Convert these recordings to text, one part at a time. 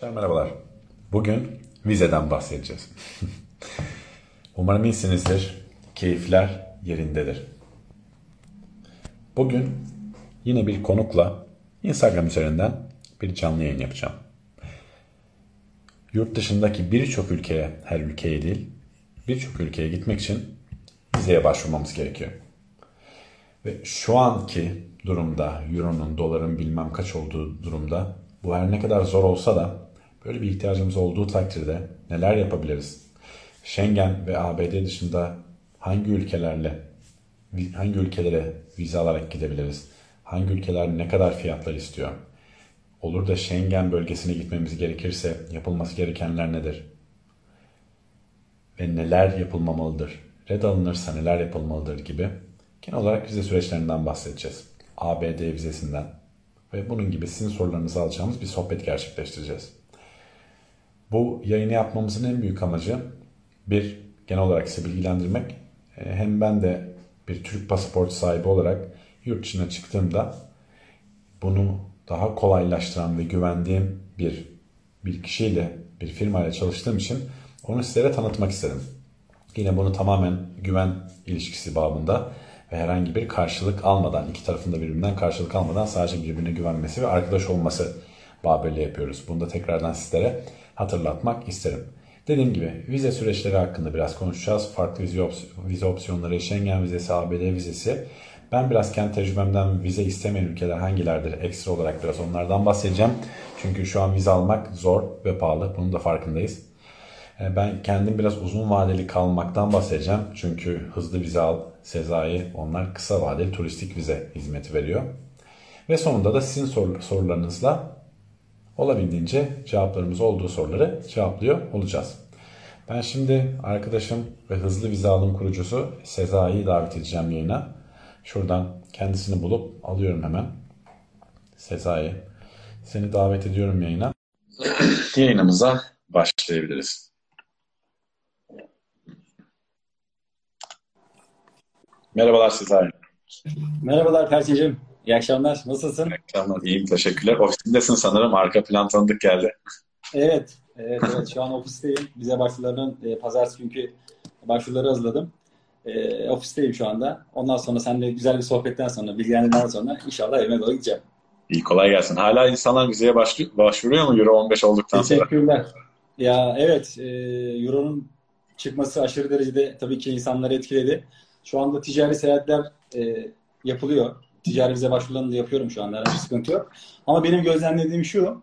Arkadaşlar merhabalar. Bugün vizeden bahsedeceğiz. Umarım iyisinizdir. Keyifler yerindedir. Bugün yine bir konukla Instagram üzerinden bir canlı yayın yapacağım. Yurt dışındaki birçok ülkeye, her ülkeye değil, birçok ülkeye gitmek için vizeye başvurmamız gerekiyor. Ve şu anki durumda, euronun, doların bilmem kaç olduğu durumda bu her ne kadar zor olsa da böyle bir ihtiyacımız olduğu takdirde neler yapabiliriz? Schengen ve ABD dışında hangi ülkelerle hangi ülkelere vize alarak gidebiliriz? Hangi ülkeler ne kadar fiyatlar istiyor? Olur da Schengen bölgesine gitmemiz gerekirse yapılması gerekenler nedir? Ve neler yapılmamalıdır? Red alınırsa neler yapılmalıdır gibi genel olarak vize süreçlerinden bahsedeceğiz. ABD vizesinden ve bunun gibi sizin sorularınızı alacağımız bir sohbet gerçekleştireceğiz. Bu yayını yapmamızın en büyük amacı bir genel olarak size bilgilendirmek. E, hem ben de bir Türk pasaport sahibi olarak yurt dışına çıktığımda bunu daha kolaylaştıran ve güvendiğim bir bir kişiyle, bir firmayla çalıştığım için onu sizlere tanıtmak istedim. Yine bunu tamamen güven ilişkisi babında ve herhangi bir karşılık almadan, iki tarafında birbirinden karşılık almadan sadece birbirine güvenmesi ve arkadaş olması babıyla yapıyoruz. Bunu da tekrardan sizlere hatırlatmak isterim. Dediğim gibi vize süreçleri hakkında biraz konuşacağız. Farklı vize, ops vize opsiyonları, Schengen vizesi, ABD vizesi. Ben biraz kendi tecrübemden vize istemeyen ülkeler hangilerdir ekstra olarak biraz onlardan bahsedeceğim. Çünkü şu an vize almak zor ve pahalı. Bunun da farkındayız. E, ben kendim biraz uzun vadeli kalmaktan bahsedeceğim. Çünkü hızlı vize al, Sezai onlar kısa vadeli turistik vize hizmeti veriyor. Ve sonunda da sizin sor sorularınızla olabildiğince cevaplarımız olduğu soruları cevaplıyor olacağız. Ben şimdi arkadaşım ve hızlı vize alım kurucusu Sezai'yi davet edeceğim yayına. Şuradan kendisini bulup alıyorum hemen. Sezai, seni davet ediyorum yayına. Yayınımıza başlayabiliriz. Merhabalar Sezai. Merhabalar Persin'cim. İyi akşamlar. Nasılsın? İyi akşamlar. İyiyim. Teşekkürler. Ofisindesin sanırım. Arka plan tanıdık geldi. Evet. Evet, evet. Şu an ofisteyim. Bize başvurularının e, pazartesi günkü başvuruları hazırladım. E, ofisteyim şu anda. Ondan sonra seninle güzel bir sohbetten sonra, bilgilendirmeden sonra inşallah evime doğru gideceğim. İyi kolay gelsin. Hala insanlar vizeye başvuruyor mu Euro 15 olduktan sonra? Teşekkürler. Ya evet, e, Euro'nun çıkması aşırı derecede tabii ki insanları etkiledi. Şu anda ticari seyahatler e, yapılıyor. Ticari vize başvurularını da yapıyorum şu anda. Herhangi bir sıkıntı yok. Ama benim gözlemlediğim şu.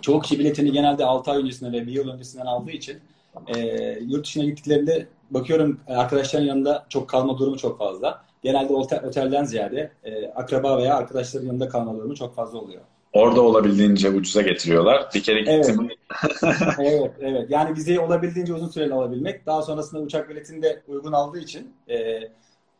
Çoğu kişi biletini genelde 6 ay öncesinden ve bir yıl öncesinden aldığı için e, yurt dışına gittiklerinde bakıyorum arkadaşların yanında çok kalma durumu çok fazla. Genelde otel, otelden ziyade e, akraba veya arkadaşların yanında kalma durumu çok fazla oluyor. Orada olabildiğince ucuza getiriyorlar. Bir kere gittim. Evet. evet, evet. Yani vizeyi olabildiğince uzun süreli alabilmek. Daha sonrasında uçak biletini de uygun aldığı için e,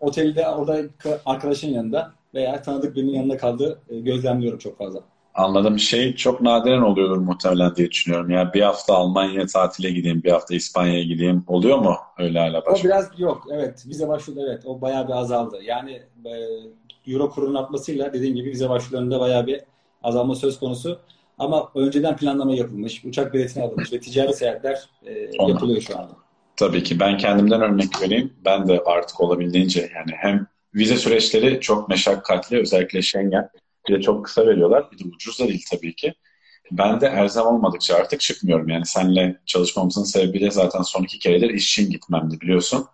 otelde orada arkadaşın yanında veya tanıdık birinin yanında kaldığı e, gözlemliyorum çok fazla. Anladım. Şey çok nadiren oluyordur muhtemelen diye düşünüyorum. Yani bir hafta Almanya tatile gideyim, bir hafta İspanya'ya gideyim. Oluyor mu öyle hala başvuru? O biraz yok. Evet. Vize başvuru evet. O bayağı bir azaldı. Yani e, Euro kurunun artmasıyla dediğim gibi vize başvurularında bayağı bir azalma söz konusu. Ama önceden planlama yapılmış, uçak biletini alınmış ve ticari seyahatler e, yapılıyor şu anda. Tabii ki. Ben kendimden örnek vereyim. Ben de artık olabildiğince yani hem vize süreçleri çok meşakkatli özellikle Schengen. Bir de çok kısa veriyorlar. Bir de ucuz da değil tabii ki. Ben de erzem olmadıkça artık çıkmıyorum. Yani seninle çalışmamızın sebebi de zaten son iki keredir iş için gitmemdi biliyorsun.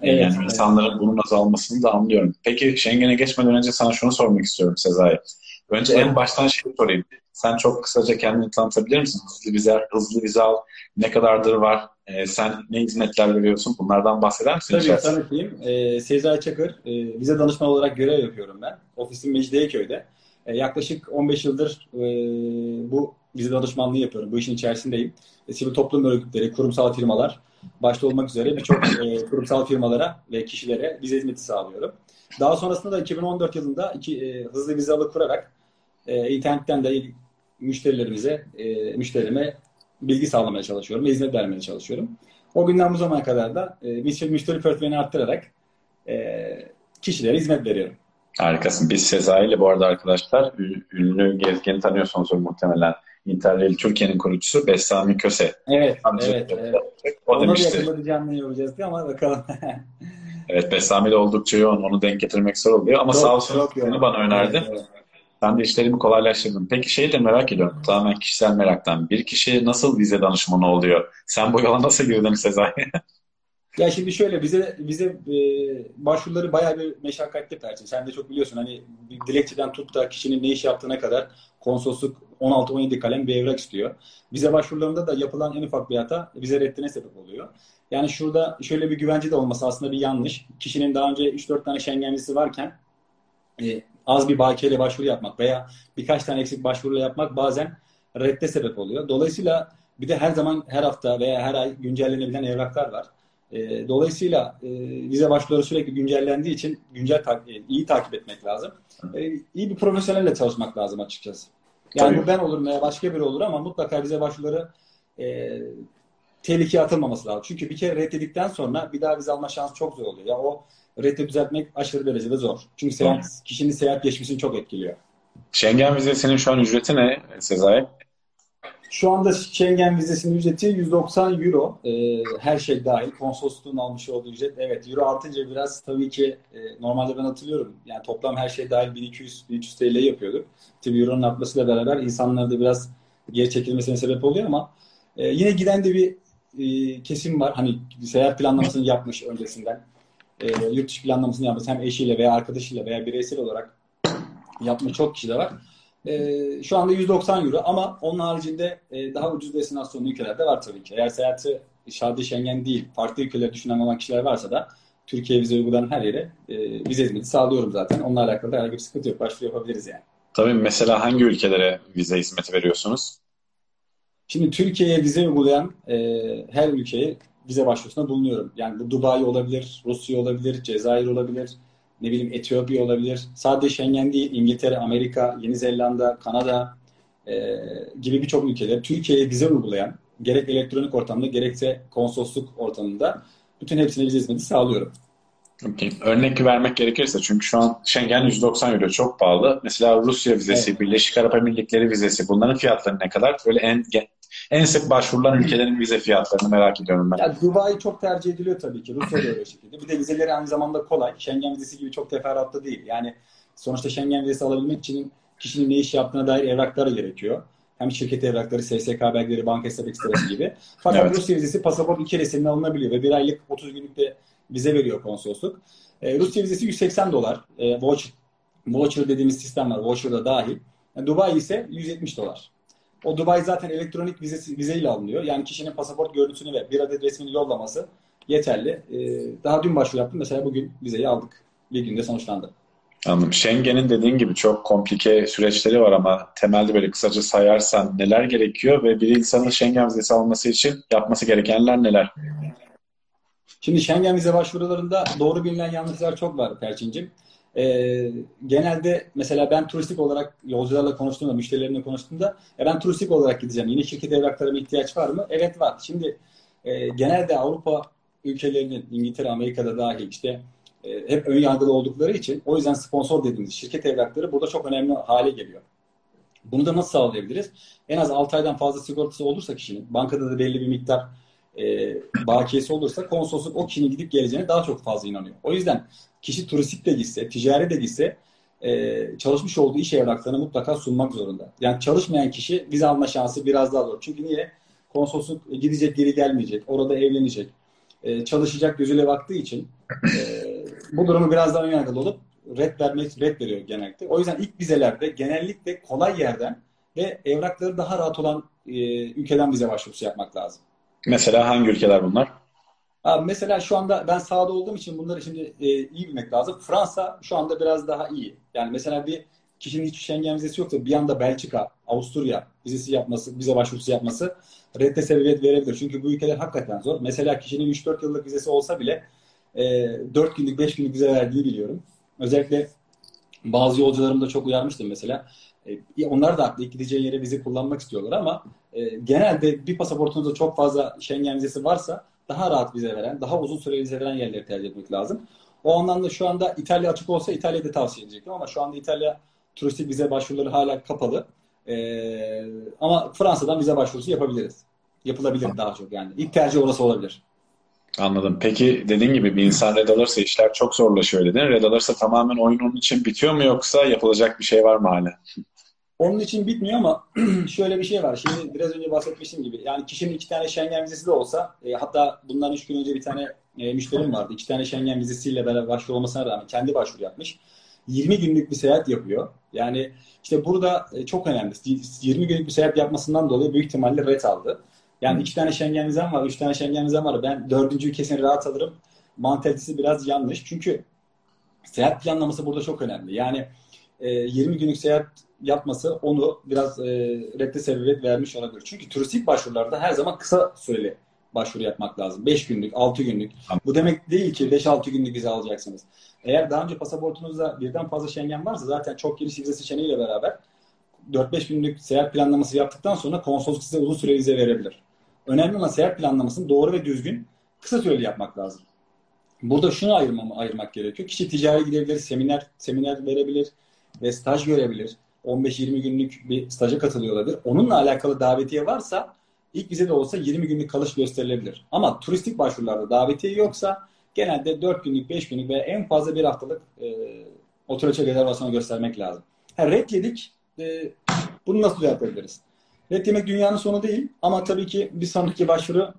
Evet, yani evet. insanların bunun azalmasını da anlıyorum. Peki Schengen'e geçmeden önce sana şunu sormak istiyorum Sezai. Önce en baştan şey sorayım. Sen çok kısaca kendini tanıtabilir misin? Hızlı vize, hızlı vize al. Ne kadardır var? Ee, sen ne hizmetler veriyorsun? Bunlardan bahseder misin? Tabii tanıtayım. Ee, Sezai Çakır. E, vize danışman olarak görev yapıyorum ben. Ofisim Mecidiyeköy'de. E, yaklaşık 15 yıldır e, bu vize danışmanlığı yapıyorum. Bu işin içerisindeyim. E, sivil toplum örgütleri, kurumsal firmalar başta olmak üzere birçok e, kurumsal firmalara ve kişilere vize hizmeti sağlıyorum. Daha sonrasında da 2014 yılında iki e, hızlı vize alı kurarak e, internetten de müşterilerimize, e, müşterime bilgi sağlamaya çalışıyorum, hizmet vermeye çalışıyorum. O günden bu zamana kadar da e, müşteri, müşteri portföyünü arttırarak e, kişilere hizmet veriyorum. Harikasın. Biz Sezai ile bu arada arkadaşlar ünlü gezgini tanıyorsunuz muhtemelen. Interrail Türkiye'nin kurucusu Bestami Köse. Evet, evet, evet. O Onu demişti. Onu da canlı yapacağız ama bakalım. evet, Bestami de oldukça yoğun. Onu denk getirmek zor oluyor ama çok, sağ olsun seni bana önerdi. Evet, evet. Sen de işlerimi kolaylaştırdın. Peki şey de merak ediyorum. Tamamen kişisel meraktan. Bir kişi nasıl vize danışmanı oluyor? Sen bu yola nasıl girdin Sezai? Ya şimdi şöyle bize bize e, başvuruları bayağı bir meşakkatli Perçin. Sen de çok biliyorsun hani bir dilekçeden tut da kişinin ne iş yaptığına kadar konsolosluk 16-17 kalem bir evrak istiyor. Bize başvurularında da yapılan en ufak bir hata bize reddine sebep oluyor. Yani şurada şöyle bir güvence de olması aslında bir yanlış. Kişinin daha önce 3-4 tane Schengen vizesi varken e, az bir bakiyeyle başvuru yapmak veya birkaç tane eksik başvuruyla yapmak bazen redde sebep oluyor. Dolayısıyla bir de her zaman her hafta veya her ay güncellenebilen evraklar var. E, dolayısıyla e, vize başvuruları sürekli güncellendiği için güncel ta- e, iyi takip etmek lazım. E, iyi bir profesyonelle çalışmak lazım açıkçası. Yani Tabii. bu ben olurum veya başka biri olur ama mutlaka vize başvuruları e, tehlikeye atılmaması lazım. Çünkü bir kere reddedikten sonra bir daha vize alma şansı çok zor oluyor. Ya o reddi düzeltmek aşırı derecede zor. Çünkü seyahat, kişinin seyahat geçmişini çok etkiliyor. Schengen vizesinin şu an ücreti ne Sezai? Şu anda Schengen vizesinin ücreti 190 euro. Ee, her şey dahil. Konsolosluğun almış olduğu ücret. Evet euro artınca biraz tabii ki e, normalde ben hatırlıyorum. Yani toplam her şey dahil 1200-1300 TL yapıyorduk. Tabii euronun artmasıyla beraber insanlar da biraz geri çekilmesine sebep oluyor ama e, yine giden de bir e, kesim var. Hani seyahat planlamasını yapmış öncesinden. E, yurt dışı planlamasını yapmış. Hem eşiyle veya arkadaşıyla veya bireysel olarak yapmış çok kişi de var. E, şu anda 190 euro ama onun haricinde e, daha ucuz destinasyonlu ülkelerde var tabii ki. Eğer seyahati şartı Schengen değil, farklı ülkeler düşünen olan kişiler varsa da Türkiye vize uygulanan her yere e, vize hizmeti sağlıyorum zaten. Onunla alakalı herhangi bir sıkıntı yok. Başvuru yapabiliriz yani. Tabii mesela hangi ülkelere vize hizmeti veriyorsunuz? Şimdi Türkiye'ye vize uygulayan e, her ülkeye vize başvurusunda bulunuyorum. Yani bu Dubai olabilir, Rusya olabilir, Cezayir olabilir, ne bileyim Etiyopya olabilir. Sadece Schengen değil, İngiltere, Amerika, Yeni Zelanda, Kanada e, gibi birçok ülkeler Türkiye'ye vize uygulayan gerek elektronik ortamda gerekse konsolosluk ortamında bütün hepsine vize hizmeti sağlıyorum. Okay. Örnek vermek gerekirse çünkü şu an Schengen 190 euro çok pahalı. Mesela Rusya vizesi, evet. Birleşik Arap Emirlikleri vizesi bunların fiyatları ne kadar? Böyle en en sık başvurulan ülkelerin vize fiyatlarını merak ediyorum ben. Ya Dubai çok tercih ediliyor tabii ki. Rusya da öyle şekilde. Bir de vizeleri aynı zamanda kolay. Schengen vizesi gibi çok teferruatlı değil. Yani sonuçta Schengen vizesi alabilmek için kişinin ne iş yaptığına dair evrakları gerekiyor. Hem şirket evrakları, SSK belgeleri, banka hesap ekstresi gibi. Fakat evet. Rusya vizesi pasaport iki resimle alınabiliyor ve bir aylık 30 günlük de vize veriyor konsolosluk. Ee, Rusya vizesi 180 dolar. Ee, voucher, voucher dediğimiz sistem var. Voucher da dahil. Yani Dubai ise 170 dolar. O Dubai zaten elektronik vizesi, vizeyle alınıyor. Yani kişinin pasaport görüntüsünü ve bir adet resmini yollaması yeterli. Ee, daha dün başvuru yaptım. Mesela bugün vizeyi aldık. Bir günde sonuçlandı. Anladım. Schengen'in dediğin gibi çok komplike süreçleri var ama temelde böyle kısaca sayarsan neler gerekiyor ve bir insanın Schengen vizesi alması için yapması gerekenler neler? Şimdi Schengen vize başvurularında doğru bilinen yanlışlar çok var Perçin'cim. E, genelde mesela ben turistik olarak yolcularla konuştuğumda, müşterilerimle konuştuğumda e, ben turistik olarak gideceğim. Yine şirket evraklarıma ihtiyaç var mı? Evet var. Şimdi e, genelde Avrupa ülkelerinin, İngiltere, Amerika'da dahil işte e, hep ön yargılı oldukları için o yüzden sponsor dediğimiz şirket evrakları burada çok önemli hale geliyor. Bunu da nasıl sağlayabiliriz? En az 6 aydan fazla sigortası olursa kişinin, bankada da belli bir miktar e, bakiyesi olursa konsolosluk o kişinin gidip geleceğine daha çok fazla inanıyor. O yüzden kişi turistik de gitse, ticari de gitse e, çalışmış olduğu iş evraklarını mutlaka sunmak zorunda. Yani çalışmayan kişi vize alma şansı biraz daha zor. Çünkü niye? Konsolosluk gidecek geri gelmeyecek. Orada evlenecek. E, çalışacak gözüyle baktığı için e, bu durumu biraz daha önyargılı olup red vermek red veriyor genellikle. O yüzden ilk vizelerde genellikle kolay yerden ve evrakları daha rahat olan e, ülkeden vize başvurusu yapmak lazım. Mesela hangi ülkeler bunlar? Abi mesela şu anda ben sahada olduğum için bunları şimdi e, iyi bilmek lazım. Fransa şu anda biraz daha iyi. Yani mesela bir kişinin hiç Schengen vizesi yoksa bir anda Belçika, Avusturya vizesi yapması, vize başvurusu yapması redde sebebiyet verebilir. Çünkü bu ülkeler hakikaten zor. Mesela kişinin 3-4 yıllık vizesi olsa bile e, 4 günlük, 5 günlük vize verdiğini biliyorum. Özellikle bazı yolcularım da çok uyarmıştım mesela. E, onlar da haklı. Gideceği yere vize kullanmak istiyorlar ama e, genelde bir pasaportunuzda çok fazla Schengen vizesi varsa daha rahat vize veren, daha uzun süre vize veren yerleri tercih etmek lazım. O anlamda şu anda İtalya açık olsa İtalya'da tavsiye edecektim ama şu anda İtalya turistik vize başvuruları hala kapalı. E, ama Fransa'dan vize başvurusu yapabiliriz. Yapılabilir daha çok yani. İlk tercih orası olabilir. Anladım. Peki dediğin gibi bir insan red alırsa işler çok zorlaşıyor dedin. Red alırsa tamamen oyun onun için bitiyor mu yoksa yapılacak bir şey var mı hala? Onun için bitmiyor ama şöyle bir şey var. Şimdi biraz önce bahsetmiştim gibi. Yani kişinin iki tane Schengen vizesi de olsa e, hatta bundan üç gün önce bir tane e, müşterim vardı. İki tane Schengen vizesiyle beraber başvuru olmasına rağmen kendi başvuru yapmış. 20 günlük bir seyahat yapıyor. Yani işte burada e, çok önemli. 20 günlük bir seyahat yapmasından dolayı büyük ihtimalle red aldı. Yani iki tane Schengen vizem var, üç tane Schengen vizem var. Ben dördüncüyü kesin rahat alırım. Mantalitesi biraz yanlış. Çünkü seyahat planlaması burada çok önemli. Yani e, 20 günlük seyahat yapması onu biraz e, redde sebebiyet vermiş olabilir. Çünkü turistik başvurularda her zaman kısa süreli başvuru yapmak lazım. 5 günlük, 6 günlük. Bu demek değil ki 5-6 günlük vize alacaksınız. Eğer daha önce pasaportunuzda birden fazla Schengen varsa zaten çok geniş vize seçeneğiyle beraber 4-5 günlük seyahat planlaması yaptıktan sonra konsolosluk size uzun süre vize verebilir. Önemli olan seyahat planlamasını doğru ve düzgün kısa süreli yapmak lazım. Burada şunu ayırmamı, ayırmak gerekiyor. Kişi ticari gidebilir, seminer seminer verebilir ve staj görebilir. 15-20 günlük bir staja katılıyor. Onunla alakalı davetiye varsa ilk vize de olsa 20 günlük kalış gösterilebilir. Ama turistik başvurularda davetiye yoksa genelde 4 günlük, 5 günlük ve en fazla bir haftalık e, otoreçe rezervasyonu göstermek lazım. Ha, red yedik. E, bunu nasıl düzeltebiliriz? Red yemek dünyanın sonu değil ama tabii ki bir sonraki başvuru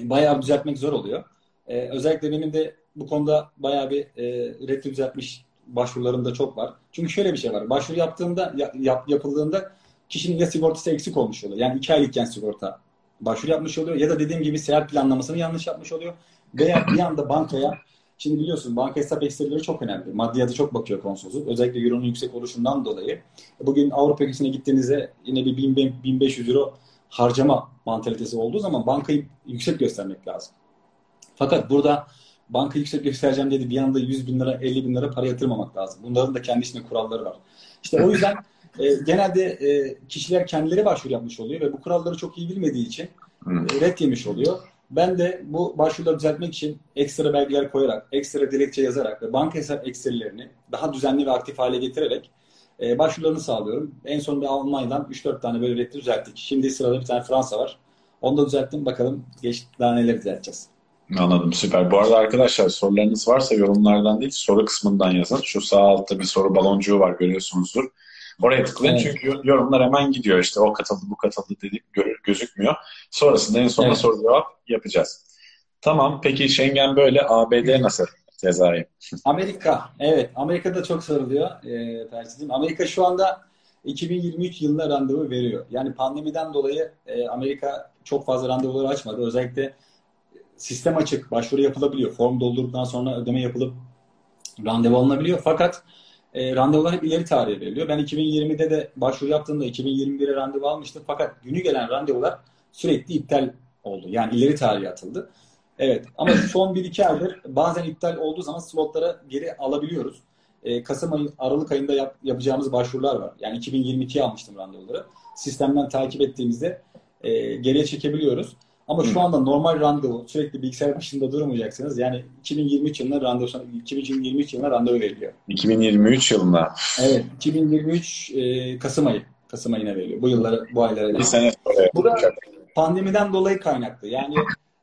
bayağı düzeltmek zor oluyor. E, özellikle benim de bu konuda bayağı bir e, red düzeltmiş başvurularında çok var. Çünkü şöyle bir şey var. Başvuru yaptığında yap, yapıldığında kişinin ya sigortası eksik olmuş oluyor. Yani iki aylıkken sigorta başvuru yapmış oluyor ya da dediğim gibi seyahat planlamasını yanlış yapmış oluyor. Veya bir anda bankaya Şimdi biliyorsun banka hesap ekstreleri çok önemli. Maddiyatı çok bakıyor konsolosluk. Özellikle Euro'nun yüksek oluşundan dolayı. Bugün Avrupa ülkesine gittiğinizde yine bir 1500 euro harcama mantalitesi olduğu zaman bankayı yüksek göstermek lazım. Fakat burada banka yüksek göstereceğim dedi bir anda 100 bin lira 50 bin lira para yatırmamak lazım. Bunların da kendi içinde kuralları var. İşte o yüzden e, genelde e, kişiler kendileri başvuru yapmış oluyor ve bu kuralları çok iyi bilmediği için e, red yemiş oluyor. Ben de bu başvuruları düzeltmek için ekstra belgeler koyarak, ekstra dilekçe yazarak ve banka hesap ekserilerini daha düzenli ve aktif hale getirerek e, başvurularını sağlıyorum. En son bir Almanya'dan 3-4 tane böyle reddi düzelttik. Şimdi sırada bir tane Fransa var. Onu da düzelttim. Bakalım geç daha neler düzelteceğiz. Anladım süper. Bu arada arkadaşlar sorularınız varsa yorumlardan değil soru kısmından yazın. Şu sağ altta bir soru baloncuğu var görüyorsunuzdur. Oraya tıklayın evet. çünkü yorumlar hemen gidiyor işte o katıldı bu katıldı dedik gözükmüyor. Sonrasında en sonunda evet. soru cevap yapacağız. Tamam peki Schengen böyle ABD nasıl Sezai? Amerika evet Amerika'da çok soruluyor e, Amerika şu anda 2023 yılına randevu veriyor. Yani pandemiden dolayı e, Amerika çok fazla randevuları açmadı. Özellikle sistem açık, başvuru yapılabiliyor. Form doldurduktan sonra ödeme yapılıp randevu alınabiliyor. Fakat e, randevular hep ileri tarihe veriliyor. Ben 2020'de de başvuru yaptığımda 2021'e randevu almıştım. Fakat günü gelen randevular sürekli iptal oldu. Yani ileri tarihe atıldı. Evet ama son 1-2 aydır bazen iptal olduğu zaman slotlara geri alabiliyoruz. E, Kasım ayı, Aralık ayında yap, yapacağımız başvurular var. Yani 2022'ye almıştım randevuları. Sistemden takip ettiğimizde e, geriye çekebiliyoruz. Ama şu anda normal randevu sürekli bilgisayar başında durmayacaksınız. Yani 2023 yılına randevu 2023 yılına randevu veriliyor. 2023 yılına. Evet, 2023 e, Kasım ayı. Kasım ayına veriliyor. Bu yıllara, bu aylara. Bir sene sonra. Bu da pandemiden dolayı kaynaklı. Yani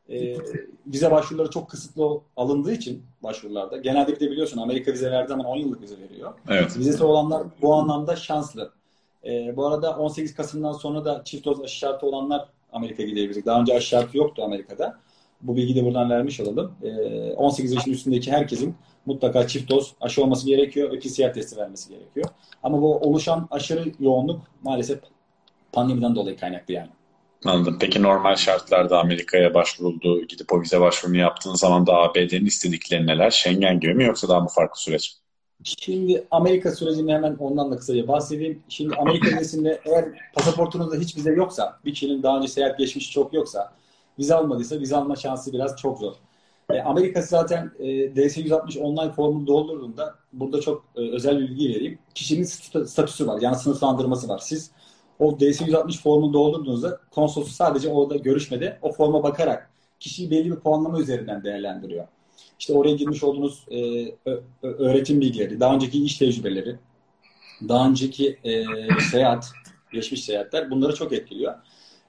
e, vize başvuruları çok kısıtlı alındığı için başvurularda. Genelde bir de biliyorsun Amerika vize verdiği zaman 10 yıllık vize veriyor. Evet. Vizesi olanlar bu anlamda şanslı. E, bu arada 18 Kasım'dan sonra da çift doz aşı şartı olanlar Amerika gidebilecek. Daha önce aşı şartı yoktu Amerika'da. Bu bilgiyi de buradan vermiş olalım. 18 ee, yaşın üstündeki herkesin mutlaka çift doz aşı olması gerekiyor PCR testi vermesi gerekiyor. Ama bu oluşan aşırı yoğunluk maalesef pandemiden dolayı kaynaklı yani. Anladım. Peki normal şartlarda Amerika'ya başvuruldu, gidip o vize başvurunu yaptığın zaman da ABD'nin istedikleri neler? Schengen gibi mi yoksa daha mı farklı süreç? Şimdi Amerika sürecini hemen ondan da kısaca bahsedeyim. Şimdi Amerika vizesinde eğer pasaportunuzda hiç vize yoksa, bir kişinin daha önce seyahat geçmişi çok yoksa, vize almadıysa vize alma şansı biraz çok zor. E, Amerika zaten e, DS-160 online formunu doldurduğunda burada çok e, özel bilgi vereyim. Kişinin statüsü var. Yani sınıflandırması var. Siz o DS-160 formunu doldurduğunuzda konsolosluk sadece orada görüşmede o forma bakarak kişiyi belli bir puanlama üzerinden değerlendiriyor işte oraya girmiş olduğunuz e, öğretim bilgileri, daha önceki iş tecrübeleri, daha önceki e, seyahat, geçmiş seyahatler bunları çok etkiliyor.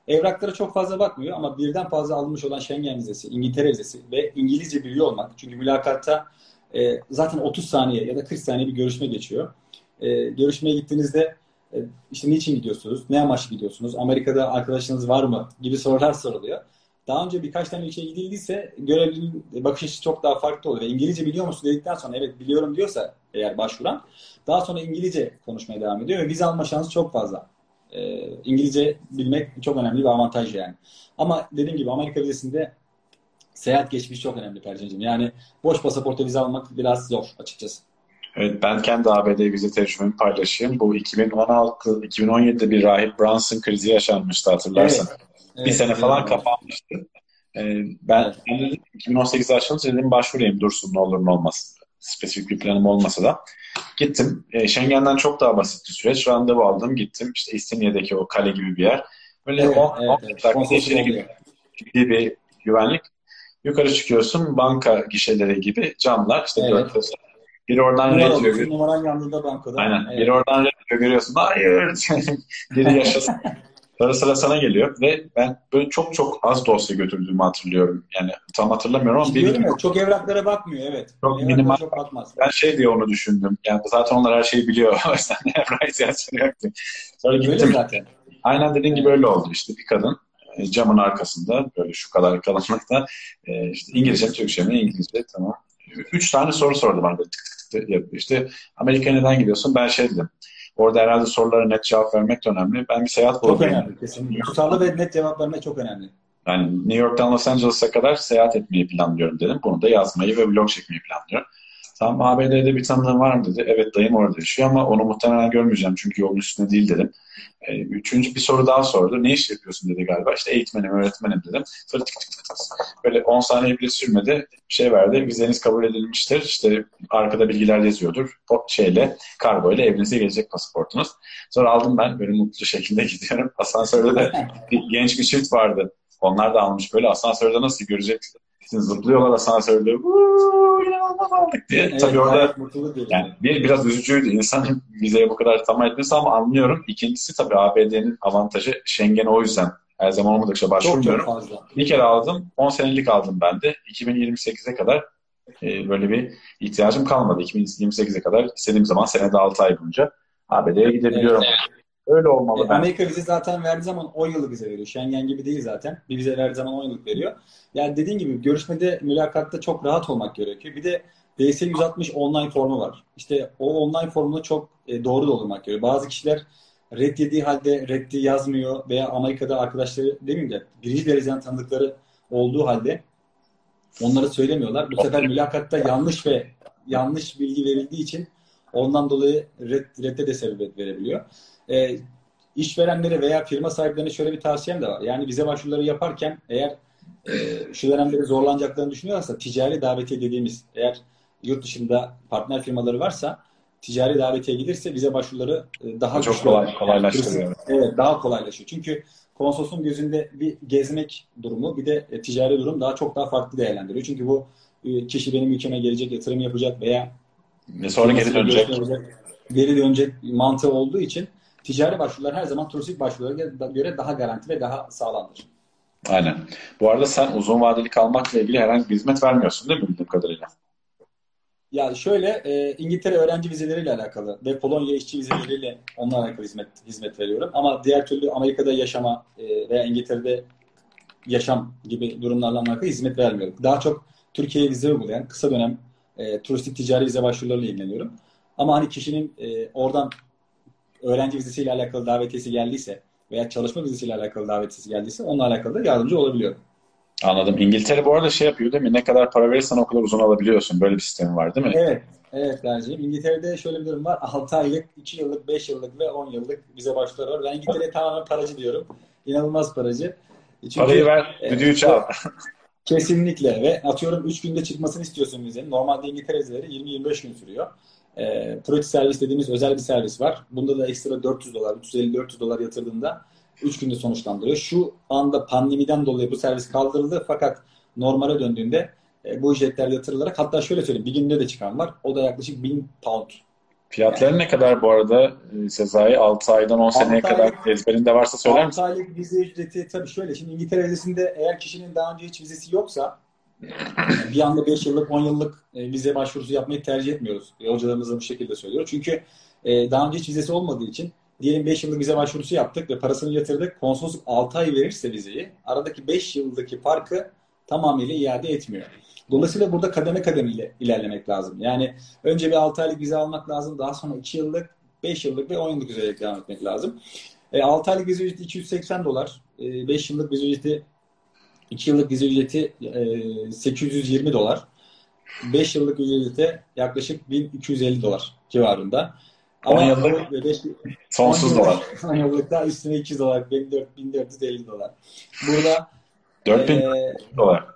Evraklara çok fazla bakmıyor ama birden fazla alınmış olan Schengen vizesi, İngiltere vizesi ve İngilizce biliyor olmak. Çünkü mülakatta e, zaten 30 saniye ya da 40 saniye bir görüşme geçiyor. E, görüşmeye gittiğinizde e, işte niçin gidiyorsunuz, ne amaçlı gidiyorsunuz, Amerika'da arkadaşınız var mı gibi sorular soruluyor. Daha önce birkaç tane ülkeye gidildiyse görevlinin bakış açısı çok daha farklı oluyor. Ve İngilizce biliyor musun dedikten sonra evet biliyorum diyorsa eğer başvuran daha sonra İngilizce konuşmaya devam ediyor ve vize alma şansı çok fazla. Ee, İngilizce bilmek çok önemli bir avantaj yani. Ama dediğim gibi Amerika vizesinde seyahat geçmiş çok önemli Percin'cim. Yani boş pasaporta vize almak biraz zor açıkçası. Evet, ben kendi ABD vize tecrübemi paylaşayım. Bu 2016-2017'de bir rahip Brunson krizi yaşanmıştı hatırlarsan. Evet. Evet, bir sene falan evet. kapanmıştı. Ee, ben, ben dedim 2018'de açılınca dedim başvurayım dursun ne olur ne olmaz. Spesifik bir planım olmasa da. Gittim. E, Schengen'den çok daha basit bir süreç. Randevu aldım gittim. İşte İstinye'deki o kale gibi bir yer. Böyle evet, 10 evet, evet. dakika içeri gibi ciddi bir güvenlik. Yukarı çıkıyorsun banka gişeleri gibi camlar işte evet. dört bir oradan Numara red Numaran yanında bankada. Aynen. Evet. Bir oradan red görüyorsun. Hayır. Biri yaşasın. Sonra sıra sana geliyor ve ben böyle çok çok az dosya götürdüğümü hatırlıyorum. Yani tam hatırlamıyorum ama bir, mi? Çok evraklara bakmıyor evet. Çok minimal. Çok bakmaz. Ben şey diye onu düşündüm. Yani zaten onlar her şeyi biliyor. O yüzden evrak ihtiyacları yoktu. Sonra gittim. Öyle zaten. Aynen dediğin gibi öyle oldu işte. Bir kadın e, camın arkasında böyle şu kadar kalınlıkta e, işte İngilizce Türkçe mi İngilizce tamam. Üç tane soru sordu bana böyle tık tık tık işte Amerika'ya neden gidiyorsun? Ben şey dedim Orada herhalde sorulara net cevap vermek de önemli. Ben bir seyahat Çok önemli kesinlikle. Tutarlı ve net cevap vermek çok önemli. Yani New York'tan Los Angeles'a kadar seyahat etmeyi planlıyorum dedim. Bunu da yazmayı ve blog çekmeyi planlıyorum. Tamam ABD'de bir tanıdığım var mı dedi. Evet dayım orada yaşıyor ama onu muhtemelen görmeyeceğim çünkü yolun üstünde değil dedim. E, üçüncü bir soru daha sordu. Ne iş yapıyorsun dedi galiba. İşte eğitmenim, öğretmenim dedim. Sonra tık tık tık tık. Böyle 10 saniye bile sürmedi. Şey verdi. Vizeniz kabul edilmiştir. İşte arkada bilgiler yazıyordur. Şeyle, kargo ile evinize gelecek pasaportunuz. Sonra aldım ben. Böyle mutlu şekilde gidiyorum. Asansörde de bir genç bir çift vardı. Onlar da almış böyle asansörde nasıl görecek Şimdi zıplıyorlar asansörde inanılmaz aldık diye. Evet, Tabii orada yani bir biraz üzücüydü. İnsanın vizeye bu kadar tamam etmesi ama anlıyorum. İkincisi tabii ABD'nin avantajı Schengen o yüzden her zaman olmadıkça başvurmuyorum. Çok, çok. Bir kere aldım. 10 senelik aldım ben de. 2028'e kadar e, böyle bir ihtiyacım kalmadı. 2028'e kadar istediğim zaman senede 6 ay boyunca ABD'ye gidebiliyorum. Evet. Öyle olmalı. E, Amerika vize zaten verdiği zaman 10 yıllık vize veriyor. Schengen gibi değil zaten. Bir vize verdiği zaman 10 yıllık veriyor. Yani dediğin gibi görüşmede, mülakatta çok rahat olmak gerekiyor. Bir de DS 160 online formu var. İşte o online formunu çok e, doğru doldurmak gerekiyor. Bazı kişiler red yediği halde reddi yazmıyor veya Amerika'da arkadaşları demeyeyim de birinci dereceden tanıdıkları olduğu halde onları söylemiyorlar. Bu sefer mülakatta yanlış ve yanlış bilgi verildiği için ondan dolayı red, redde de sebebiyet verebiliyor e, işverenlere veya firma sahiplerine şöyle bir tavsiyem de var. Yani vize başvuruları yaparken eğer e, şu dönemde zorlanacaklarını düşünüyorlarsa ticari davetiye dediğimiz eğer yurt dışında partner firmaları varsa ticari davetiye gidilirse vize başvuruları e, daha çok kolay, kolaylaştırıyor. Evet, daha kolaylaşıyor. Çünkü konsolosun gözünde bir gezmek durumu bir de e, ticari durum daha çok daha farklı değerlendiriyor. Çünkü bu e, kişi benim ülkeme gelecek, yatırım yapacak veya ve sonra geri dönecek. Geri dönecek mantığı olduğu için ticari başvurular her zaman turistik başvurulara göre daha garanti ve daha sağlamdır. Aynen. Bu arada sen uzun vadeli kalmakla ilgili herhangi bir hizmet vermiyorsun değil mi bildiğim kadarıyla? Ya şöyle e, İngiltere öğrenci vizeleriyle alakalı ve Polonya işçi vizeleriyle onunla alakalı hizmet hizmet veriyorum. Ama diğer türlü Amerika'da yaşama e, veya İngiltere'de yaşam gibi durumlarla alakalı hizmet vermiyorum. Daha çok Türkiye'ye vize uygulayan kısa dönem e, turistik ticari vize başvurularıyla ilgileniyorum. Ama hani kişinin e, oradan öğrenci vizesiyle alakalı davetiyesi geldiyse veya çalışma vizesiyle alakalı davetiyesi geldiyse onunla alakalı da yardımcı olabiliyorum. Anladım. İngiltere bu arada şey yapıyor değil mi? Ne kadar para verirsen o kadar uzun alabiliyorsun. Böyle bir sistemi var değil mi? Evet. Evet Berciğim. İngiltere'de şöyle bir durum var. 6 aylık, 2 yıllık, 5 yıllık ve 10 yıllık vize başvuruları var. Ben İngiltere'ye tamamen paracı diyorum. İnanılmaz paracı. Çünkü, Parayı ver, e, düdüğü çal. Kesinlikle ve atıyorum 3 günde çıkmasını istiyorsun vizenin. Normalde İngiltere vizeleri 20-25 gün sürüyor. E, Priority servis dediğimiz özel bir servis var. Bunda da ekstra 400 dolar, 350-400 dolar yatırdığında 3 günde sonuçlandırıyor. Şu anda pandemiden dolayı bu servis kaldırıldı fakat normale döndüğünde e, bu ücretler yatırılarak hatta şöyle söyleyeyim bir günde de çıkan var. O da yaklaşık 1000 pound Fiyatları ne kadar bu arada e, Sezai? 6 aydan 10 seneye kadar ezberinde varsa söyler misin? 6 aylık vize ücreti tabii şöyle. Şimdi İngiltere vizesinde eğer kişinin daha önce hiç vizesi yoksa bir anda 5 yıllık 10 yıllık e, vize başvurusu yapmayı tercih etmiyoruz. E, hocalarımız da bu şekilde söylüyor. Çünkü daha önce hiç vizesi olmadığı için diyelim 5 yıllık vize başvurusu yaptık ve parasını yatırdık. Konsolosluk 6 ay verirse vizeyi aradaki 5 yıldaki farkı tamamıyla iade etmiyor. Dolayısıyla burada kademe kademe ile ilerlemek lazım. Yani önce bir 6 aylık vize almak lazım. Daha sonra 2 yıllık, 5 yıllık ve 10 yıllık vizeyle devam etmek lazım. E, 6 aylık vize ücreti 280 dolar. E, 5 yıllık vize ücreti 2 yıllık vize ücreti e, 820 dolar. 5 yıllık ücreti yaklaşık 1250 dolar civarında. Ama 10 yıllık beş, sonsuz 10 dolar. 10 yıllık da üstüne 200 dolar, 1450 dolar. Burada 4000 e, dolar.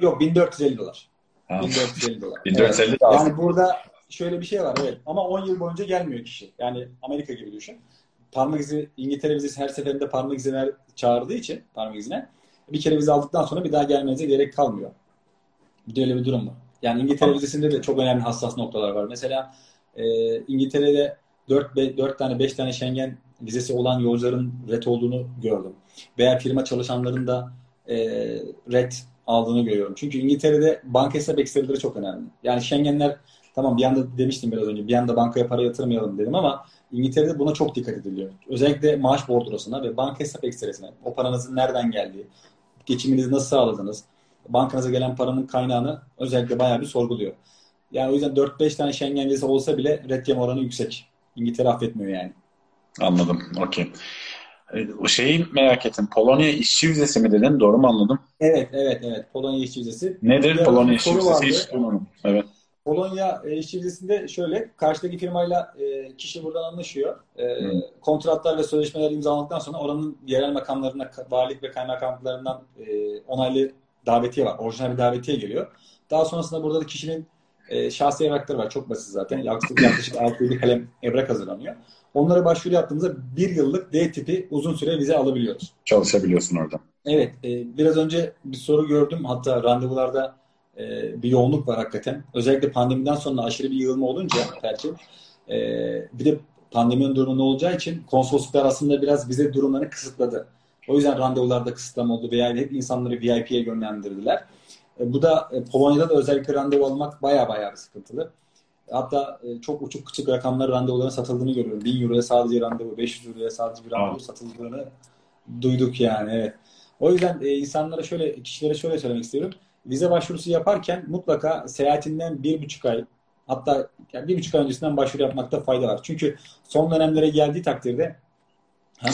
Yok 1450 dolar. 1450 dolar. 1450 evet. Yani burada şöyle bir şey var evet. Ama 10 yıl boyunca gelmiyor kişi. Yani Amerika gibi düşün. Parmak izi, İngiltere vizesi her seferinde parmak izi ver, çağırdığı için parmak izine bir kere vize aldıktan sonra bir daha gelmenize gerek kalmıyor. Bir de öyle bir durum var. Yani İngiltere vizesinde de çok önemli hassas noktalar var. Mesela e, İngiltere'de 4, 4 tane 5 tane Schengen vizesi olan yolcuların red olduğunu gördüm. Veya firma çalışanların da e, red aldığını görüyorum. Çünkü İngiltere'de banka hesap ekstreleri çok önemli. Yani Schengenler tamam bir anda demiştim biraz önce bir anda bankaya para yatırmayalım dedim ama İngiltere'de buna çok dikkat ediliyor. Özellikle maaş bordrosuna ve banka hesap ekstresine. O paranızın nereden geldiği, geçiminizi nasıl sağladınız, bankanıza gelen paranın kaynağını özellikle bayağı bir sorguluyor. Yani o yüzden 4-5 tane Schengen vizesi olsa bile red oranı yüksek. İngiltere affetmiyor yani. Anladım. Okey. O şeyi merak ettim. Polonya işçi vizesi mi dedin? Doğru mu anladım? Evet, evet, evet. Polonya işçi vizesi. Nedir bir Polonya işçi vizesi? Hiç Evet. Polonya e, işçi vizesinde şöyle, karşıdaki firmayla e, kişi buradan anlaşıyor. E, hmm. Kontratlar ve sözleşmeler imzaladıktan sonra oranın yerel makamlarına, valilik ve kaymakamlıklarından e, onaylı davetiye var. Orijinal bir davetiye geliyor. Daha sonrasında burada da kişinin e, şahsi evrakları var. Çok basit zaten. Yaklaşık, yaklaşık 6-7 kalem evrak hazırlanıyor. Onlara başvuru yaptığımızda bir yıllık D tipi uzun süre vize alabiliyoruz. Çalışabiliyorsun orada. Evet. E, biraz önce bir soru gördüm. Hatta randevularda e, bir yoğunluk var hakikaten. Özellikle pandemiden sonra aşırı bir yığılma olunca belki e, bir de pandeminin durumu olacağı için konsolosluklar aslında biraz vize durumlarını kısıtladı. O yüzden randevularda kısıtlama oldu veya hep insanları VIP'ye yönlendirdiler. E, bu da e, Polonya'da da özellikle randevu almak baya baya bir sıkıntılı. Hatta e, çok uçuk küçük rakamlar randevuların satıldığını görüyorum. 1000 euroya sadece randevu, 500 euroya sadece bir randevu Aa. satıldığını duyduk yani. Evet. O yüzden e, insanlara şöyle, kişilere şöyle söylemek istiyorum. Vize başvurusu yaparken mutlaka seyahatinden bir buçuk ay hatta yani bir buçuk ay öncesinden başvuru yapmakta fayda var. Çünkü son dönemlere geldiği takdirde hem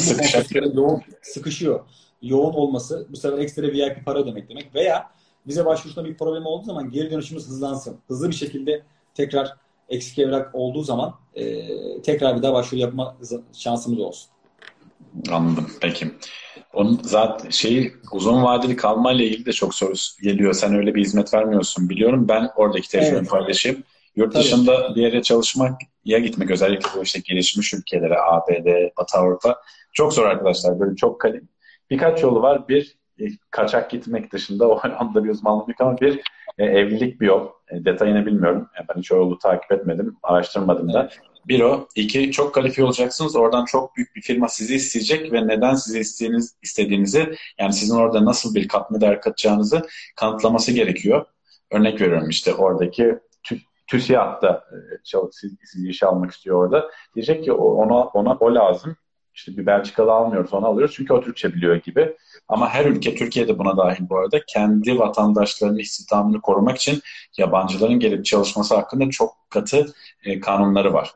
bu yoğun sıkışıyor. Yoğun olması bu sefer ekstra VIP para demek demek veya vize başvurusunda bir problem olduğu zaman geri dönüşümüz hızlansın. Hızlı bir şekilde tekrar eksik evrak olduğu zaman e, tekrar bir daha başvuru yapma şansımız olsun. Anladım. Peki. Onun zaten şeyi uzun vadeli kalma ile ilgili de çok soru geliyor. Sen öyle bir hizmet vermiyorsun biliyorum. Ben oradaki tecrübemi evet. paylaşayım. Yurt Tabii. dışında bir yere çalışmak ya gitmek özellikle bu işte gelişmiş ülkelere, ABD, Batı Avrupa çok zor arkadaşlar. Böyle çok kalim. Birkaç yolu var. Bir kaçak gitmek dışında o anda bir uzmanlık yok ama bir e, evlilik bir yol. E, detayını bilmiyorum. Yani ben hiç o yolu takip etmedim, araştırmadım da. Evet. Bir o. iki çok kalifiye olacaksınız. Oradan çok büyük bir firma sizi isteyecek ve neden sizi istediğiniz, istediğinizi yani sizin orada nasıl bir katma değer katacağınızı kanıtlaması gerekiyor. Örnek veriyorum işte oradaki TÜSİAD da e, sizi işe almak istiyor orada. Diyecek ki ona, ona o lazım. İşte bir Belçikalı almıyoruz onu alıyoruz çünkü o Türkçe biliyor gibi. Ama her ülke, Türkiye'de buna dahil bu arada, kendi vatandaşlarının istihdamını korumak için yabancıların gelip çalışması hakkında çok katı e, kanunları var.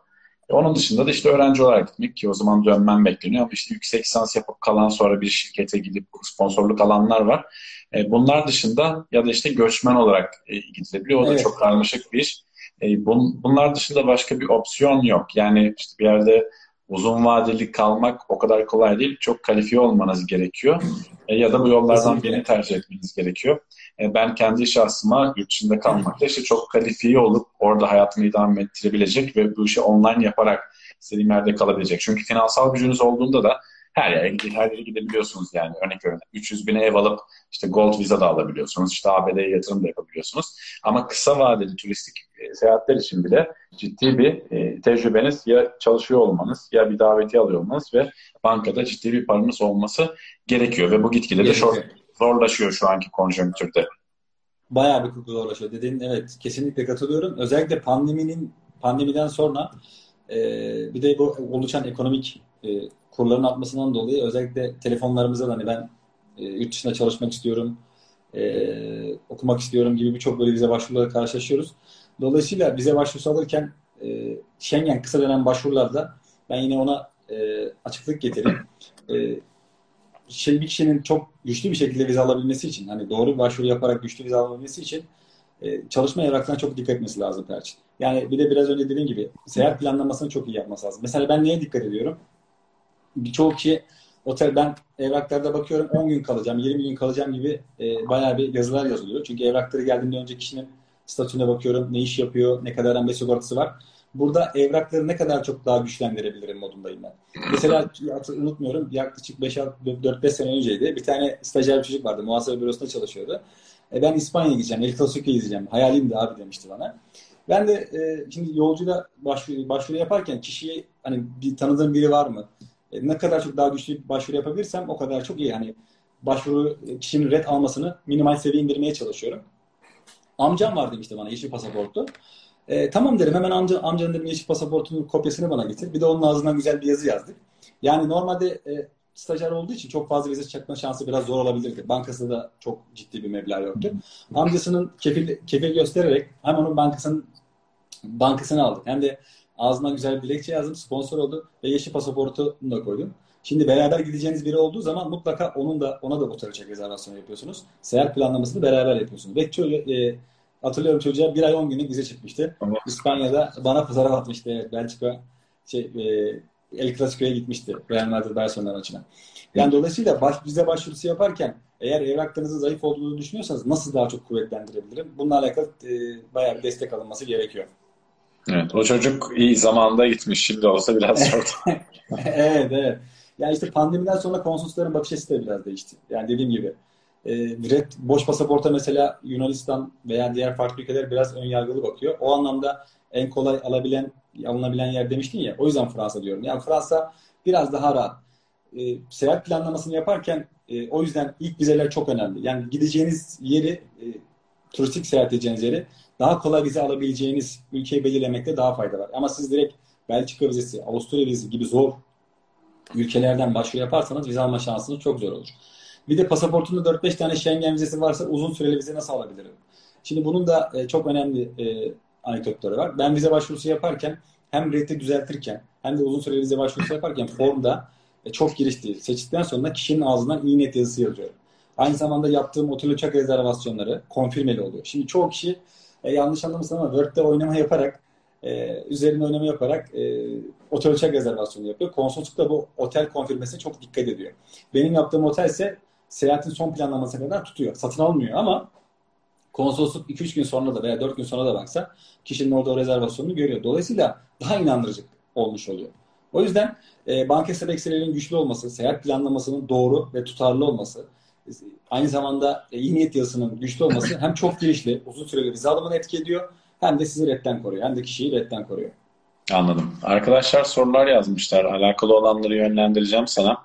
E, onun dışında da işte öğrenci olarak gitmek ki o zaman dönmem bekleniyor ama işte yüksek lisans yapıp kalan sonra bir şirkete gidip sponsorluk alanlar var. E, bunlar dışında ya da işte göçmen olarak e, gidilebiliyor. O da evet. çok karmaşık bir iş. E, bun, bunlar dışında başka bir opsiyon yok. Yani işte bir yerde uzun vadeli kalmak o kadar kolay değil. Çok kalifiye olmanız gerekiyor. E, ya da bu yollardan birini tercih etmeniz gerekiyor. E, ben kendi şahsıma yurt dışında kalmakta işte çok kalifiye olup orada hayatımı idame ettirebilecek ve bu işi online yaparak istediğim yerde kalabilecek. Çünkü finansal gücünüz olduğunda da her yere, her yere gidebiliyorsunuz yani örnek veriyorum. 300 bin ev alıp işte gold viza da alabiliyorsunuz. İşte ABD'ye yatırım da yapabiliyorsunuz. Ama kısa vadeli turistik e, seyahatler için bile ciddi bir e, tecrübeniz ya çalışıyor olmanız ya bir daveti alıyor olmanız ve bankada ciddi bir paranız olması gerekiyor ve bu gitgide de çok zorlaşıyor şu anki konjonktürde. Bayağı bir zorlaşıyor. Dediğin evet kesinlikle katılıyorum. Özellikle pandeminin pandemiden sonra e, bir de bu oluşan ekonomik e, kurların artmasından dolayı özellikle telefonlarımızda da hani ben e, yurt dışında çalışmak istiyorum, e, okumak istiyorum gibi birçok böyle vize başvuruları karşılaşıyoruz. Dolayısıyla vize başvurusu alırken e, Schengen kısa dönem başvurularda ben yine ona e, açıklık getireyim. E, şey, bir kişinin çok güçlü bir şekilde vize alabilmesi için, hani doğru başvuru yaparak güçlü vize alabilmesi için e, çalışma evraklarına çok dikkat etmesi lazım Perçin. Yani bir de biraz önce dediğim gibi seyahat planlamasını çok iyi yapması lazım. Mesela ben neye dikkat ediyorum? Birçok kişi otel ben evraklarda bakıyorum 10 gün kalacağım, 20 gün kalacağım gibi e, bayağı bir yazılar yazılıyor. Çünkü evrakları geldiğinde önce kişinin statüne bakıyorum, ne iş yapıyor, ne kadar embe sigortası var. Burada evrakları ne kadar çok daha güçlendirebilirim modundayım ben. Mesela unutmuyorum yaklaşık 4-5 sene önceydi. Bir tane stajyer bir çocuk vardı. Muhasebe bürosunda çalışıyordu. E ben İspanya'ya gideceğim. El Clasico'ya izleyeceğim. Hayalim de abi demişti bana. Ben de e, şimdi yolcuyla başvuru, başvuru yaparken kişiyi hani bir tanıdığım biri var mı? E, ne kadar çok daha güçlü bir başvuru yapabilirsem o kadar çok iyi. Hani başvuru kişinin red almasını minimal seviye indirmeye çalışıyorum. Amcam var demişti bana yeşil pasaportu. E, tamam derim hemen amca, amcanın dedim yeşil pasaportunun kopyasını bana getir. Bir de onun ağzından güzel bir yazı yazdık. Yani normalde e, stajyer olduğu için çok fazla vize çakma şansı biraz zor olabilirdi. Bankasında da çok ciddi bir meblağ yoktu. Amcasının kefil, kefil göstererek hem onun bankasının bankasını aldık. Hem de ağzından güzel bir dilekçe yazdım. Sponsor oldu ve yeşil pasaportunu da koydum. Şimdi beraber gideceğiniz biri olduğu zaman mutlaka onun da ona da otel uçak rezervasyonu yapıyorsunuz. Seyahat planlamasını beraber yapıyorsunuz. Ve çoğu, e, hatırlıyorum çocuğa bir ay on günlük vize çıkmıştı. Evet. İspanya'da bana fotoğraf atmıştı. Evet, Belçika şey, e, El Clasico'ya gitmişti. Real Madrid Barcelona maçına. Yani dolayısıyla baş, vize başvurusu yaparken eğer evraklarınızın zayıf olduğunu düşünüyorsanız nasıl daha çok kuvvetlendirebilirim? Bununla alakalı e, bayağı bir destek alınması gerekiyor. Evet, o çocuk iyi zamanda gitmiş. Şimdi olsa biraz zor. evet, evet. Yani işte pandemiden sonra konsolosların bakış açısı da biraz değişti. Yani dediğim gibi e, red, boş pasaporta mesela Yunanistan veya diğer farklı ülkeler biraz ön yargılı bakıyor. O anlamda en kolay alabilen, alınabilen yer demiştin ya. O yüzden Fransa diyorum. Yani Fransa biraz daha rahat. E, seyahat planlamasını yaparken e, o yüzden ilk vizeler çok önemli. Yani gideceğiniz yeri, e, turistik seyahat edeceğiniz yeri daha kolay vize alabileceğiniz ülkeyi belirlemekte daha fayda var. Ama siz direkt Belçika vizesi, Avusturya vizesi gibi zor ülkelerden başvuru yaparsanız vize alma şansınız çok zor olur. Bir de pasaportunda 4-5 tane Schengen vizesi varsa uzun süreli vize nasıl alabilirim? Şimdi bunun da e, çok önemli e, anekdotları var. Ben vize başvurusu yaparken hem reddi düzeltirken hem de uzun süreli vize başvurusu yaparken formda e, çok giriş değil. Seçtikten sonra kişinin ağzından iyi net yazısı yazıyorum. Aynı zamanda yaptığım otel uçak rezervasyonları konfirmeli oluyor. Şimdi çoğu kişi e, yanlış anlamasın ama Word'de oynama yaparak e, üzerine oynama yaparak e, otel uçak rezervasyonu yapıyor. Konsolosluk da bu otel konfirmesine çok dikkat ediyor. Benim yaptığım otel ise seyahatin son planlamasına kadar tutuyor. Satın almıyor ama konsolosluk 2-3 gün sonra da veya 4 gün sonra da baksa kişinin orada o rezervasyonunu görüyor. Dolayısıyla daha inandırıcı olmuş oluyor. O yüzden e, banka Excel'lerin güçlü olması, seyahat planlamasının doğru ve tutarlı olması, aynı zamanda e, iyi niyet yazısının güçlü olması hem çok girişli, uzun süreli vize alımını etki ediyor hem de sizi redden koruyor. Hem de kişiyi redden koruyor. Anladım. Arkadaşlar sorular yazmışlar. Alakalı olanları yönlendireceğim sana.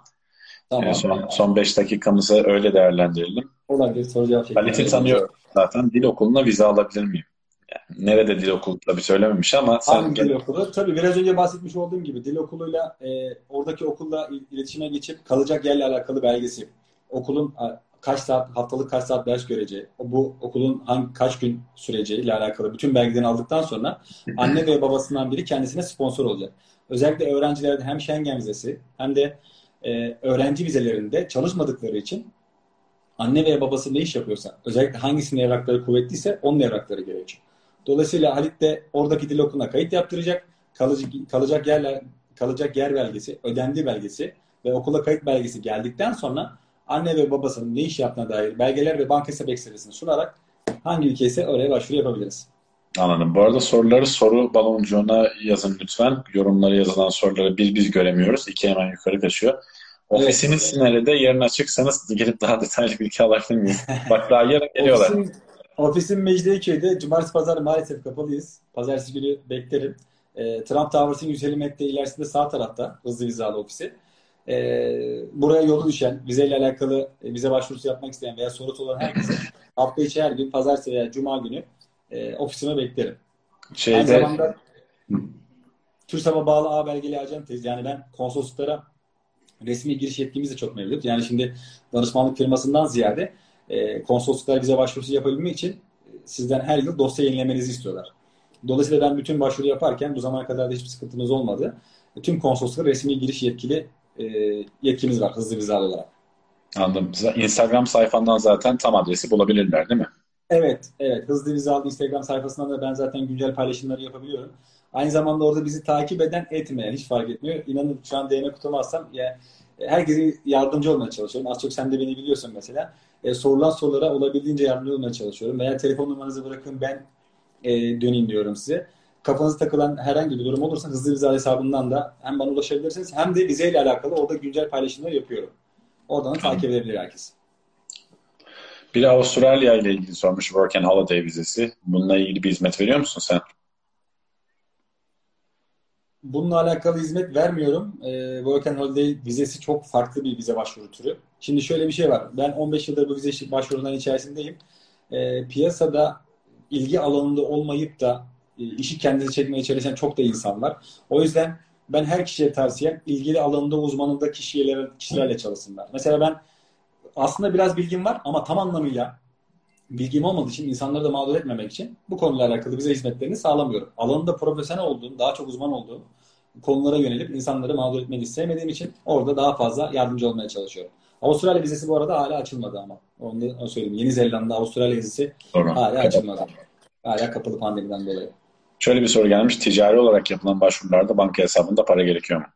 Tamam. Yani son, son beş dakikamızı öyle değerlendirelim. Olabilir. Soru cevap şeklinde. Halit'i tanıyorum zaten. Dil okuluna vize alabilir miyim? Yani nerede dil okulu tabii söylememiş ama sen... Hangi dil okulu? Tabii biraz önce bahsetmiş olduğum gibi dil okuluyla e, oradaki okulla iletişime geçip kalacak yerle alakalı belgesi. Okulun kaç saat, haftalık kaç saat ders göreceği, bu okulun hangi, kaç gün süreceği ile alakalı bütün belgelerini aldıktan sonra anne ve babasından biri kendisine sponsor olacak. Özellikle öğrencilerde hem Schengen vizesi hem de e, öğrenci vizelerinde çalışmadıkları için anne veya babası ne iş yapıyorsa, özellikle hangisinin evrakları kuvvetliyse onun evrakları gerekiyor. Dolayısıyla Halit de oradaki dil okuluna kayıt yaptıracak. Kalıcı, kalacak yerler kalacak yer belgesi, ödendi belgesi ve okula kayıt belgesi geldikten sonra anne ve babasının ne iş yaptığına dair belgeler ve banka hesap ekstresini sunarak hangi ülke ise oraya başvuru yapabiliriz. Anladım. Bu arada soruları soru baloncuğuna yazın lütfen. Yorumları yazılan soruları bir biz göremiyoruz. İki hemen yukarı kaçıyor. Ofisiniz evet. nerede? Yarın açıksanız girip daha detaylı bilgi alabilir miyiz? Bak daha yarın geliyorlar. Ofisim, ofisim Mecidiyeköy'de. Cumartesi pazar maalesef kapalıyız. Pazartesi günü beklerim. E, Trump Towers'ın 150 metre ilerisinde sağ tarafta hızlı vizalı ofisi. E, buraya yolu düşen, vizeyle alakalı e, vize başvurusu yapmak isteyen veya sorusu olan herkese hafta içi her gün pazartesi veya cuma günü e, ofisime beklerim. Şeyde... Aynı zamanda TÜRSAB'a bağlı A belgeli acentayız. Yani ben konsolosluklara resmi giriş yetkimiz de çok mevcut. Yani şimdi danışmanlık firmasından ziyade e, konsolosluklara vize başvurusu yapabilmek için e, sizden her yıl dosya yenilemenizi istiyorlar. Dolayısıyla ben bütün başvuru yaparken bu zamana kadar da hiçbir sıkıntımız olmadı. Tüm konsolosluklara resmi giriş yetkili e, yetkimiz var hızlı vizalı olarak. Anladım. Instagram sayfandan zaten tam adresi bulabilirler değil mi? Evet, evet. Hızlı vizalı Instagram sayfasından da ben zaten güncel paylaşımları yapabiliyorum. Aynı zamanda orada bizi takip eden etmeyen hiç fark etmiyor. İnanın şu an DM kutumu alsam ya herkese yardımcı olmaya çalışıyorum. Az çok sen de beni biliyorsun mesela. E, sorulan sorulara olabildiğince yardımcı olmaya çalışıyorum. Veya telefon numaranızı bırakın ben e, döneyim diyorum size. Kafanızı takılan herhangi bir durum olursa hızlı vize hesabından da hem bana ulaşabilirsiniz hem de vizeyle alakalı orada güncel paylaşımlar yapıyorum. Oradan da takip edebilir herkes. Bir Avustralya ile ilgili sormuş Work and Holiday vizesi. Bununla ilgili bir hizmet veriyor musun sen? Bununla alakalı hizmet vermiyorum. E, Work and Holiday vizesi çok farklı bir vize başvuru türü. Şimdi şöyle bir şey var. Ben 15 yıldır bu vize başvuruların içerisindeyim. E, piyasada ilgi alanında olmayıp da işi kendisi çekmeye çalışan çok da insan var. O yüzden ben her kişiye tavsiyem ilgili alanında uzmanında kişilerle, kişilerle çalışsınlar. Mesela ben aslında biraz bilgim var ama tam anlamıyla bilgim olmadığı için insanları da mağdur etmemek için bu konuyla alakalı bize hizmetlerini sağlamıyorum. Alanında profesyonel olduğum, daha çok uzman olduğum konulara yönelip insanları mağdur etmeyi sevmediğim için orada daha fazla yardımcı olmaya çalışıyorum. Avustralya vizesi bu arada hala açılmadı ama. Onu da söyleyeyim. Yeni Zelanda, Avustralya vizesi Doğru. hala açılmadı. Hala kapalı pandemiden dolayı. Şöyle bir soru gelmiş. Ticari olarak yapılan başvurularda banka hesabında para gerekiyor mu?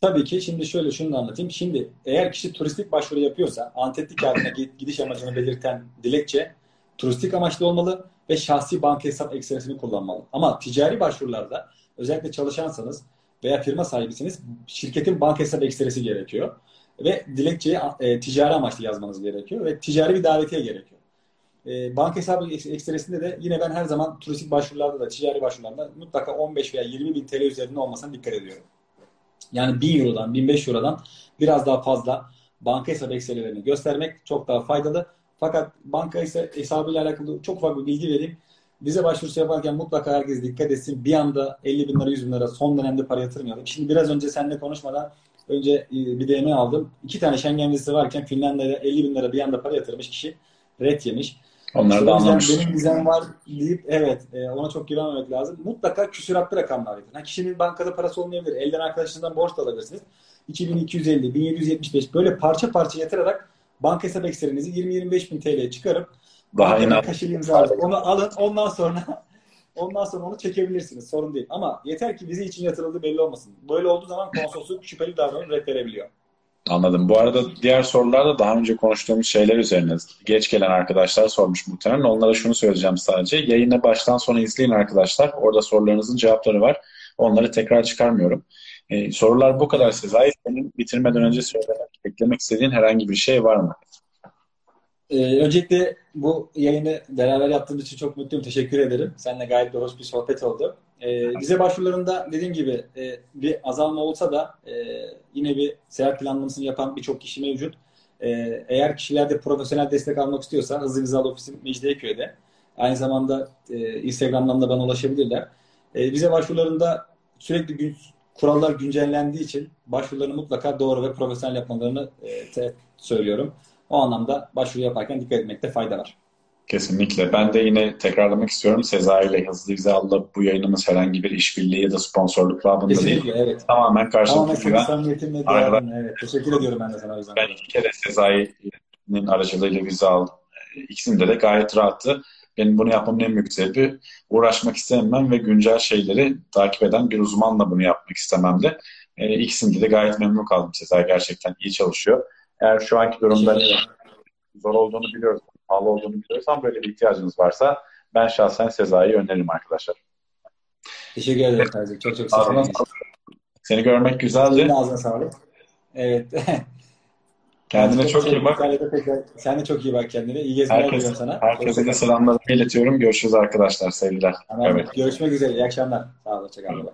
Tabii ki. Şimdi şöyle şunu da anlatayım. Şimdi eğer kişi turistik başvuru yapıyorsa antetli kağıdına gidiş amacını belirten dilekçe turistik amaçlı olmalı ve şahsi banka hesap ekstresini kullanmalı. Ama ticari başvurularda özellikle çalışansanız veya firma sahibisiniz şirketin banka hesap ekstresi gerekiyor. Ve dilekçeyi e, ticari amaçlı yazmanız gerekiyor ve ticari bir davetiye gerekiyor. E, banka hesabı ekstresinde de yine ben her zaman turistik başvurularda da ticari başvurularda mutlaka 15 veya 20 bin TL üzerinde olmasına dikkat ediyorum. Yani 1000 Euro'dan, 1500 Euro'dan biraz daha fazla banka hesabı ekstrelerini göstermek çok daha faydalı. Fakat banka hesabıyla alakalı çok ufak bir bilgi vereyim. Vize başvurusu yaparken mutlaka herkes dikkat etsin. Bir anda 50 bin lira 100 bin lira son dönemde para yatırmayalım. Şimdi biraz önce seninle konuşmadan önce e, bir DM aldım. İki tane Schengen vizesi varken Finlandiya'da 50 bin lira bir anda para yatırmış kişi red yemiş. Onlar da anlamış. Benim vizem var deyip evet e, ona çok güvenmemek lazım. Mutlaka küsuratlı rakamlar verin. Ha, kişinin bankada parası olmayabilir. Elden arkadaşınızdan borç da alabilirsiniz. 2250, 1775 böyle parça parça yatırarak banka hesap ekserinizi 20-25 bin TL'ye çıkarıp daha yine kaşeli onu alın ondan sonra ondan sonra onu çekebilirsiniz. Sorun değil. Ama yeter ki vize için yatırıldığı belli olmasın. Böyle olduğu zaman konsolosluk şüpheli davranıp red verebiliyor. Anladım. Bu arada diğer sorularda daha önce konuştuğumuz şeyler üzerine geç gelen arkadaşlar sormuş muhtemelen. Onlara şunu söyleyeceğim sadece. Yayını baştan sona izleyin arkadaşlar. Orada sorularınızın cevapları var. Onları tekrar çıkarmıyorum. Ee, sorular bu kadar Sezai. Senin bitirmeden önce söylemek, eklemek istediğin herhangi bir şey var mı? Ee, öncelikle bu yayını beraber yaptığımız için çok mutluyum. Teşekkür ederim. Seninle gayet bir hoş bir sohbet oldu. Ee, vize başvurularında dediğim gibi e, bir azalma olsa da e, yine bir seyahat planlamasını yapan birçok kişi mevcut. E, eğer kişiler de profesyonel destek almak istiyorsa Hızlı Vizalı Ofisim Mecidiyeköy'de. Aynı zamanda e, Instagram'dan da bana ulaşabilirler. E, vize başvurularında sürekli gün, kurallar güncellendiği için başvurularını mutlaka doğru ve profesyonel yapmalarını e, söylüyorum. O anlamda başvuru yaparken dikkat etmekte fayda var. Kesinlikle. Ben de yine tekrarlamak istiyorum. Sezai ile Hızlı Vizalı'da bu yayınımız herhangi bir işbirliği ya da sponsorluk babında Kesinlikle, değil. Evet. Tamamen karşılıklı güven. Tamamen evet. Teşekkür ediyorum ben de sana. Ben iki kere Sezai'nin aracılığıyla vize aldım. İkisinde de gayet rahattı. Benim bunu yapmamın en büyük sebebi uğraşmak istemem ve güncel şeyleri takip eden bir uzmanla bunu yapmak istememdi. E, ikisinde de gayet memnun kaldım. Sezai gerçekten iyi çalışıyor. Eğer şu anki durumda zor olduğunu biliyoruz, pahalı olduğunu biliyoruz ama böyle bir ihtiyacınız varsa ben şahsen Sezai'yi öneririm arkadaşlar. Teşekkür ederim Tazik. Çok çok sağ olun. Seni görmek güzeldi. Ağzına sağlık. Evet. Kendine çok iyi bak. Sen de çok iyi bak kendine. İyi gezmeler Herkes, diliyorum sana. Herkese de selamlarımı iletiyorum. Görüşürüz arkadaşlar. Sevgiler. Tamam. Evet. Görüşmek üzere. İyi akşamlar. Sağ olun. Hoşçakalın.